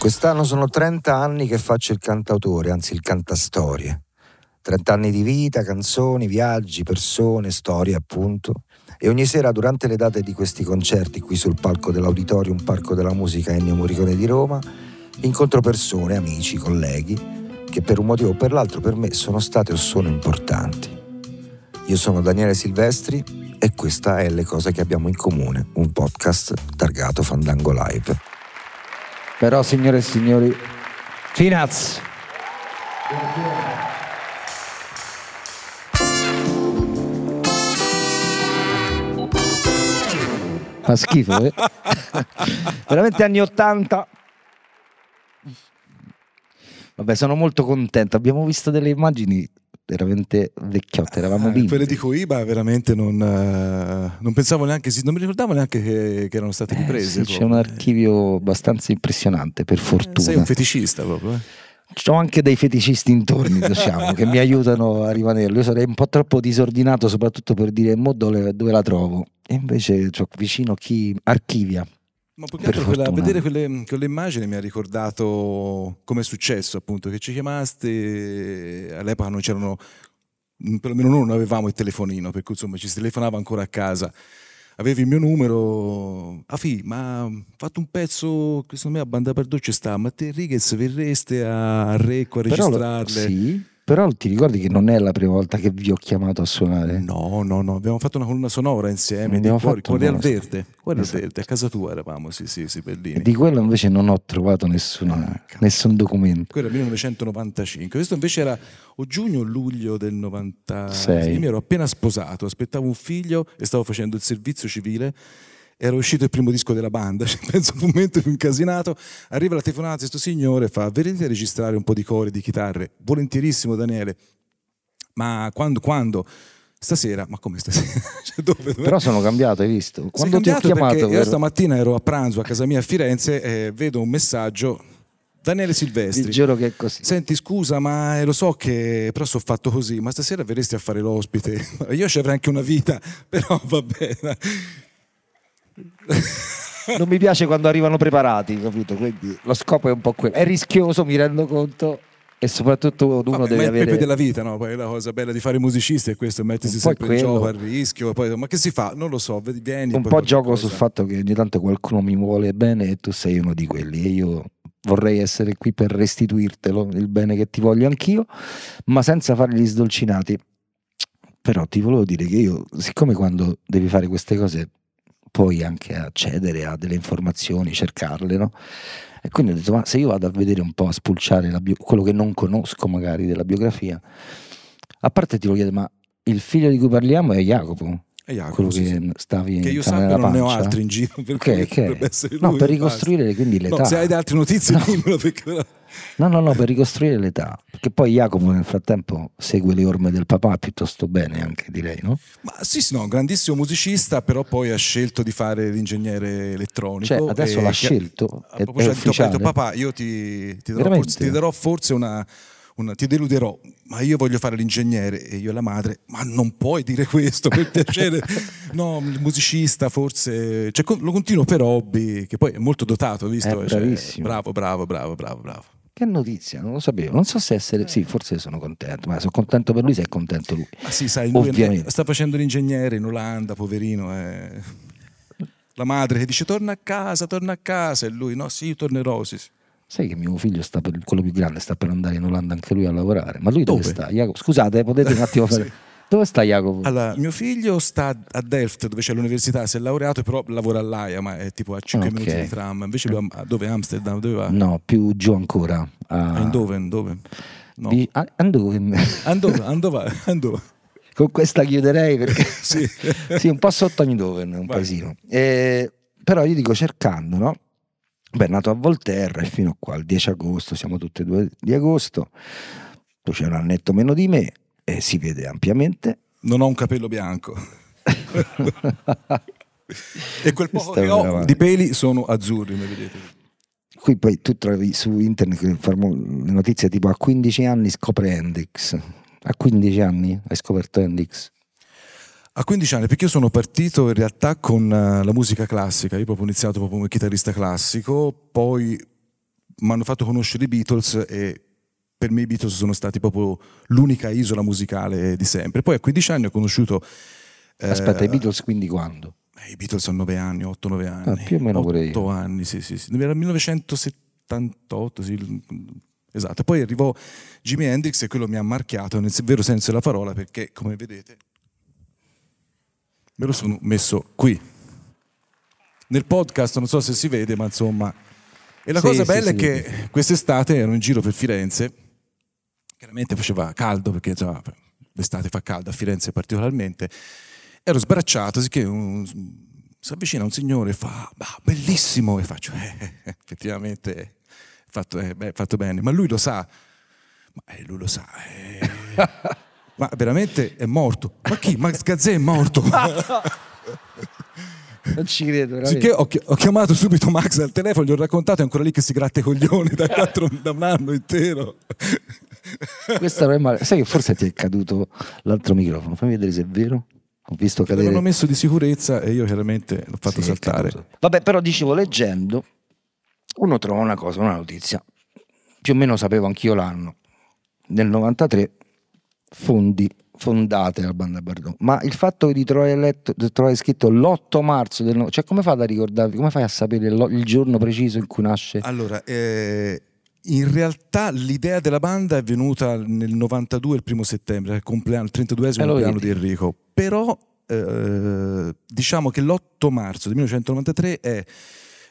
Quest'anno sono 30 anni che faccio il cantautore, anzi il cantastorie. 30 anni di vita, canzoni, viaggi, persone, storie appunto. E ogni sera durante le date di questi concerti qui sul palco dell'Auditorium Parco della Musica Ennio Morricone di Roma, incontro persone, amici, colleghi che per un motivo o per l'altro per me sono state o sono importanti. Io sono Daniele Silvestri e questa è Le cose che abbiamo in comune, un podcast targato Fandango Live. Però signore e signori, Finaz. Fa schifo, eh? Veramente anni 80. Vabbè, sono molto contento. Abbiamo visto delle immagini veramente vecchiotte, eravamo eh, bimbi. quelle di Coiba veramente non, eh, non pensavo neanche, non mi ricordavo neanche che, che erano state Eh, riprese. sì, c'è un archivio abbastanza impressionante, per fortuna. Sei un feticista proprio. Eh? Ho anche dei feticisti intorno, diciamo, che mi aiutano a rimanere. Io sarei un po' troppo disordinato, soprattutto per dire mo dove, dove la trovo. E invece ho vicino chi archivia. Ma più che altro quella- vedere quelle, quelle immagini mi ha ricordato come è successo, appunto, che ci chiamaste, all'epoca non c'erano, perlomeno noi non avevamo il telefonino, per cui insomma ci si telefonava ancora a casa. Avevi il mio numero, ah fi, ma ho fatto un pezzo che secondo me a banda per dolce sta, ma te Righez verreste a Recco a Però, registrarle? sì, però ti ricordi che non è la prima volta che vi ho chiamato a suonare? No, no, no, abbiamo fatto una colonna sonora insieme, di Abbiamo cuori, fatto cuori al verde, cuori al Esatto. verde, a casa tua eravamo, sì, sì, sì, Bellini. E di quello invece non ho trovato nessuna- Ah, nessun documento. Quello era 1995. Questo invece era o giugno o luglio del 96. Sei. Io mi ero appena sposato, aspettavo un figlio e stavo facendo il servizio civile. Era uscito il primo disco della banda, cioè, penso un momento più incasinato. Arriva la telefonata di questo signore e fa: Venite a registrare un po' di cori, di chitarre. Volentierissimo, Daniele. Ma quando? quando? Stasera, ma come stasera? Cioè, dove, dove? Però sono cambiato, hai visto? Sei Quando ti ho chiamato, perché io stamattina ero a pranzo a casa mia a Firenze e vedo un messaggio. Daniele ti Silvestri. giuro che è così. Senti, scusa, ma eh, lo so che però sono fatto così, ma stasera verresti a fare l'ospite. Io ci avrei anche una vita, però va bene. Non mi piace quando arrivano preparati, capito? Quindi lo scopo è un po' quello. È rischioso, mi rendo conto, e soprattutto uno Vabbè, ma deve è il avere... pepe della vita, no? Poi la cosa bella di fare i musicisti è questo, mettersi Un sempre in quello. gioco, al rischio. Poi, ma che si fa? Non lo so, vedi- vieni. un poi po' gioco cosa. sul fatto che ogni tanto qualcuno mi vuole bene e tu sei uno di quelli e io vorrei essere qui per restituirtelo il bene che ti voglio anch'io ma senza fare gli sdolcinati però ti volevo dire che io siccome quando devi fare queste cose puoi anche accedere a delle informazioni cercarle no? e quindi ho detto ma se io vado a vedere un po' a spulciare bio- quello che non conosco magari della biografia a parte ti voglio chiedere ma il figlio di cui parliamo è Jacopo E Jacopo, quello sì, che sì. stavi Che io sappia non ne ho altri in giro. Per Ok, cui ok. dovrebbe essere No, per basta. ricostruire quindi l'età. No, se hai altre notizie No. dimmelo perché... No, no, no, per ricostruire l'età. Perché poi Jacopo nel frattempo segue le orme del papà piuttosto bene anche direi, no? Ma sì, sì, no, un grandissimo musicista, però poi ha scelto di fare l'ingegnere elettronico. Cioè, adesso l'ha scelto, A è- proposito è ha detto, ufficiale? papà, io ti, ti darò forse, ti darò forse una, una- ti deluderò, ma io voglio fare l'ingegnere e io e la madre, ma non puoi dire questo per piacere. no, il musicista forse, cioè, lo continuo per hobby, che poi è molto dotato, visto? È Cioè, bravissimo. bravo, bravo, bravo, bravo, bravo. Che notizia, non lo sapevo. Non so se essere... Sì, forse sono contento, ma sono contento per lui se è contento lui. Ma sì, sai, lui Ovviamente. sta facendo l'ingegnere in Olanda, poverino. eh. La madre che dice torna a casa, torna a casa, e lui no, sì, io tornerò. Sì, sì. Sai che mio figlio, sta per, quello più grande, sta per andare in Olanda anche lui a lavorare. Ma lui dove, Dove? sta? Scusate, potete un attimo fare... Sì. Dove sta Jacopo? Allora, mio figlio sta a Delft, dove c'è l'università, si è laureato, però lavora all'AIA, ma è tipo a 5 Ok. minuti di tram. Invece lui a- dove? Amsterdam? Dove va? No, più giù ancora. A... Eindhoven, dove? No. Vi- a- Eindhoven. Andova, Andova, Andova. Con questa chiuderei perché Sì. sì, un po' sotto Eindhoven, un Vai. paesino. Eh, però io dico cercando, no? Beh, è nato a Volterra e fino a qua, il 10 agosto, siamo tutti e due di agosto. Tu c'è un annetto meno di me e si vede ampiamente. Non ho un capello bianco. e quel poco Questa che ho una- di peli sono azzurri, come vedete. Qui poi tu trovi su internet le notizie tipo a 15 anni scopre Hendrix. A 15 anni hai scoperto Hendrix. A 15 anni, perché io sono partito in realtà con eh, la musica classica, io proprio ho iniziato proprio come chitarrista classico, poi mi hanno fatto conoscere i Beatles e per me i Beatles sono stati proprio l'unica isola musicale di sempre. Poi a 15 anni ho conosciuto... Eh, Aspetta, i Beatles quindi quando? Eh, I Beatles sono 9 anni, 8-9 anni. Ah, più o meno pure io. 8 anni, sì, sì, sì. Era 1978, sì. Esatto. Poi arrivò Jimi Hendrix e quello mi ha marchiato nel vero senso della parola perché, come vedete, me lo sono messo qui. Nel podcast non so se si vede, ma insomma... E la Sì, cosa bella sì, è che quest'estate ero in giro per Firenze, chiaramente faceva caldo perché insomma, l'estate fa caldo a Firenze particolarmente, ero sbracciato, sicché si avvicina un signore e fa, "Bah, bellissimo, e faccio, "Eh, effettivamente fatto, eh, beh, fatto bene, ma lui lo sa, ma eh, lui lo sa, eh, ma veramente è morto, ma chi? Max Gazzè è morto. Non ci credo, veramente. Sicché ho, chi- ho chiamato subito Max al telefono, gli ho raccontato, è ancora lì che si gratta i coglioni da, quattro- da un anno intero. Questa non è male. Sai che forse ti è caduto l'altro microfono? Fammi vedere se è vero. Ho visto cadere. L'avevano messo di sicurezza e io chiaramente l'ho fatto Sì, saltare. Vabbè, però dicevo, leggendo, uno trova una cosa, una notizia. Più o meno sapevo anch'io l'anno. Nel 93 fondi, fondate la banda Bardot. Ma il fatto di trovare, letto, di trovare scritto l'8 marzo del... no- Cioè, come fate a ricordarvi? Come fai a sapere il giorno preciso in cui nasce? Allora, eh, in realtà l'idea della banda è venuta nel 92, il primo settembre, il, compleanno, il 32esimo Eh, compleanno di Enrico. Però eh, diciamo che l'8 marzo del 1993 è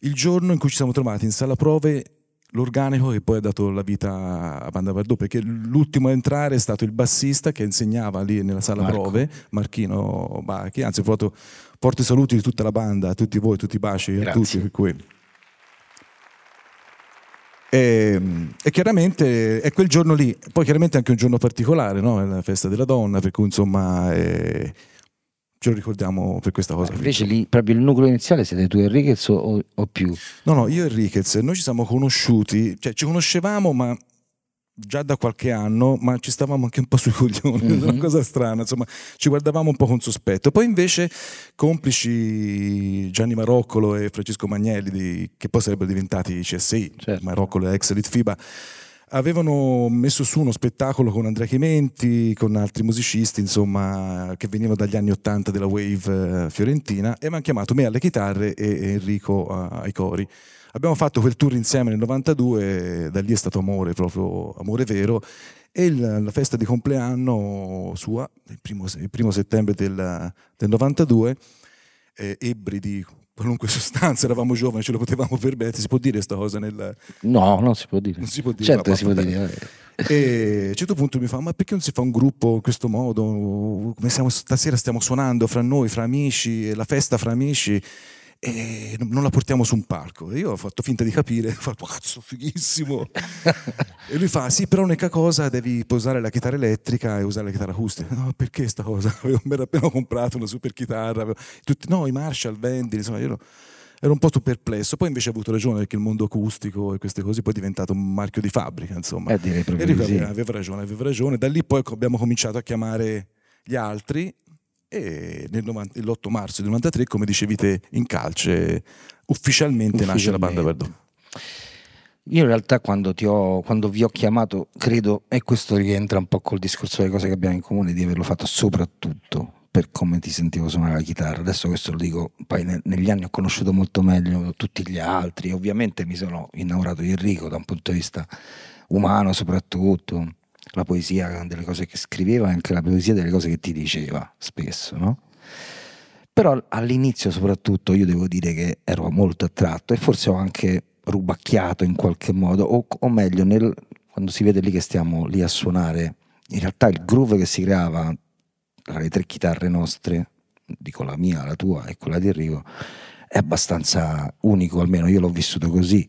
il giorno in cui ci siamo trovati in sala prove l'organico che poi ha dato la vita a Banda Bardot perché l'ultimo a entrare è stato il bassista che insegnava lì nella sala Marco. prove Marchino Bacchi anzi fatto porto i saluti di tutta la banda a tutti voi tutti i baci a Grazie. tutti per cui e, e chiaramente è quel giorno lì, poi chiaramente è anche un giorno particolare, no? È la festa della donna, per cui insomma eh, ce lo ricordiamo per questa cosa. Invece lì, proprio il nucleo iniziale siete tu Enriquez o, o più? No, no, io e Ricketts, noi ci siamo conosciuti, cioè ci conoscevamo ma già da qualche anno, ma ci stavamo anche un po' sui coglioni, Mhm. una cosa strana, insomma ci guardavamo un po' con sospetto. Poi invece complici Gianni Maroccolo e Francesco Magnelli, di- che poi sarebbero diventati CSI, Certo. Maroccolo è ex Elite FIBA, avevano messo su uno spettacolo con Andrea Chimenti, con altri musicisti, insomma, che venivano dagli anni Ottanta della wave eh, fiorentina, e mi hanno chiamato me alle chitarre e Enrico a- ai cori. Abbiamo fatto quel tour insieme nel 92, e da lì è stato amore, proprio amore vero. E la festa di compleanno sua, il primo, il primo settembre del, del 92, eh, ebbri di qualunque sostanza, eravamo giovani, ce lo potevamo permettere, si può dire questa cosa nel... No, non si può dire. Non si può dire, certo si può dire. eh. E a un certo punto mi fa: Ma perché non si fa un gruppo in questo modo? Come siamo, stasera stiamo suonando fra noi, fra amici, la festa fra amici, e non la portiamo su un palco. E io ho fatto finta di capire, ho fatto cazzo, fighissimo. e lui fa: Sì, però l'unica cosa devi posare la chitarra elettrica e usare la chitarra acustica. No, perché sta cosa? Avevo, mi ero appena comprato una super chitarra. tutti, no, i Marshall, Vendi, insomma, io ero, un po' più perplesso. Poi invece ha avuto ragione perché il mondo acustico e queste cose poi è diventato un marchio di fabbrica, insomma. Eh, direi proprio Enrico di sì. aveva ragione, aveva ragione. Da lì poi abbiamo cominciato a chiamare gli altri e nel 90 l'8 marzo del 93, come dicevi te, in calce ufficialmente, nasce la banda Ufficialmente. Verdun. Io in realtà quando, ti ho, quando vi ho chiamato, credo, e questo rientra un po' col discorso delle cose che abbiamo in comune, di averlo fatto soprattutto per come ti sentivo suonare la chitarra. Adesso questo lo dico, poi ne- negli anni ho conosciuto molto meglio tutti gli altri, ovviamente mi sono innamorato di Enrico da un punto di vista umano soprattutto, la poesia delle cose che scriveva e anche la poesia delle cose che ti diceva spesso, no? Però all'inizio soprattutto io devo dire che ero molto attratto e forse ho anche rubacchiato in qualche modo, o, o meglio, nel- quando si vede lì che stiamo lì a suonare, in realtà il groove che si creava tra le tre chitarre nostre, dico la mia, la tua e quella di Enrico, è abbastanza unico, almeno io l'ho vissuto così.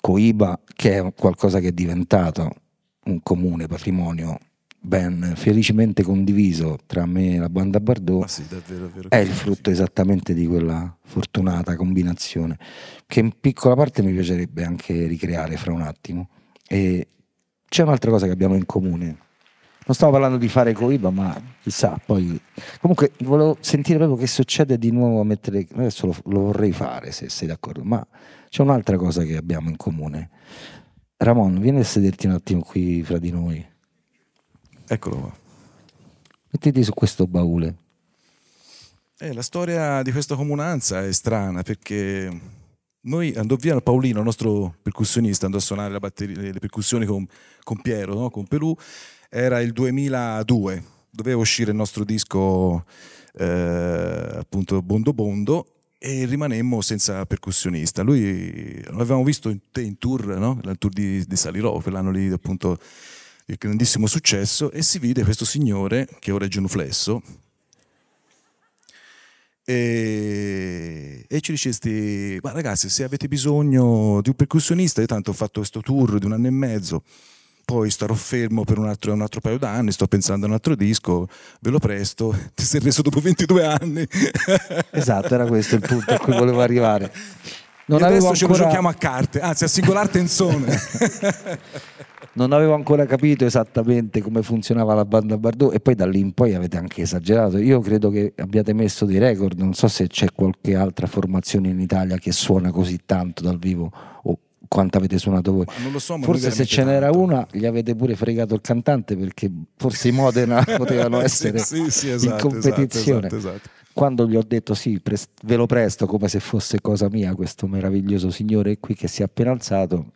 Coiba, che è qualcosa che è diventato un comune patrimonio ben felicemente condiviso tra me e la banda Bardot, Ma sì, davvero, davvero. è il frutto esattamente di quella fortunata combinazione che in piccola parte mi piacerebbe anche ricreare fra un attimo. E c'è un'altra cosa che abbiamo in comune. Non stavo parlando di fare coiba, ma chissà, poi... Comunque volevo sentire proprio che succede di nuovo a mettere... Adesso lo, lo vorrei fare, se sei d'accordo, ma c'è un'altra cosa che abbiamo in comune. Ramon, vieni a sederti un attimo qui fra di noi. Eccolo qua. Mettiti su questo baule. Eh, la storia di questa comunanza è strana perché noi andò via Paolino, il nostro percussionista, andò a suonare batteria, le percussioni con, con Piero, no? con Pelù, era il 2002, doveva uscire il nostro disco eh, appunto Bondo Bondo e rimanemmo senza percussionista. Lui l'avevamo visto in, in tour, no? il tour di, di Salirò, quell'anno lì appunto il grandissimo successo e si vide questo signore che ora è genuflesso e, e, ci dicesti ma ragazzi se avete bisogno di un percussionista io tanto ho fatto questo tour di un anno e mezzo poi starò fermo per un altro, un altro paio d'anni, sto pensando a un altro disco, ve lo presto, ti sei reso dopo 22 anni. esatto, era questo il punto a cui volevo arrivare. Non adesso ancora... ce lo giochiamo a carte, anzi a singolar tensione. non avevo ancora capito esattamente come funzionava la banda Bardot e poi da lì in poi avete anche esagerato. Io credo che abbiate messo dei record, non so se c'è qualche altra formazione in Italia che suona così tanto dal vivo o quanto avete suonato voi. So, forse se ce n'era tanto. una gli avete pure fregato il cantante perché forse i Modena potevano essere sì, sì, esatto, in competizione. Esatto, esatto, Quando gli ho detto sì, pre- ve lo presto come se fosse cosa mia questo meraviglioso signore qui che si è appena alzato,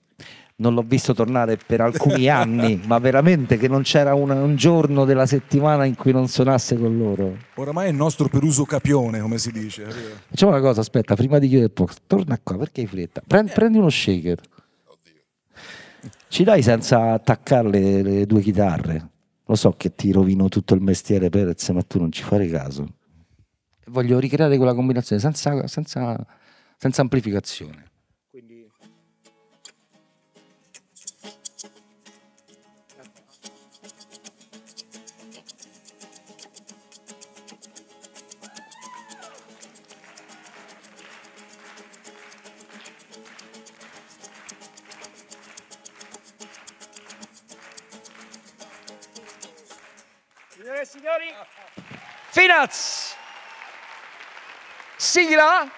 non l'ho visto tornare per alcuni anni, ma veramente che non c'era una, un giorno della settimana in cui non suonasse con loro. Oramai è il nostro peruso capione, come si dice. Facciamo una cosa, aspetta, prima di chiudere il post, torna qua, perché hai fretta? Prendi, prendi uno shaker. Ci dai senza attaccare le, le, due chitarre? Lo so che ti rovino tutto il mestiere Perez, ma tu non ci fare caso. Voglio ricreare quella combinazione senza, senza, senza amplificazione. Finaz! Sigla!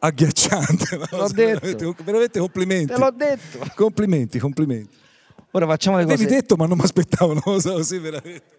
agghiacciante. L'ho detto. Veramente, complimenti. Te l'ho detto. Complimenti, complimenti. Ora facciamo le cose. Avevi detto, ma non mi aspettavo, non lo so, sì, veramente.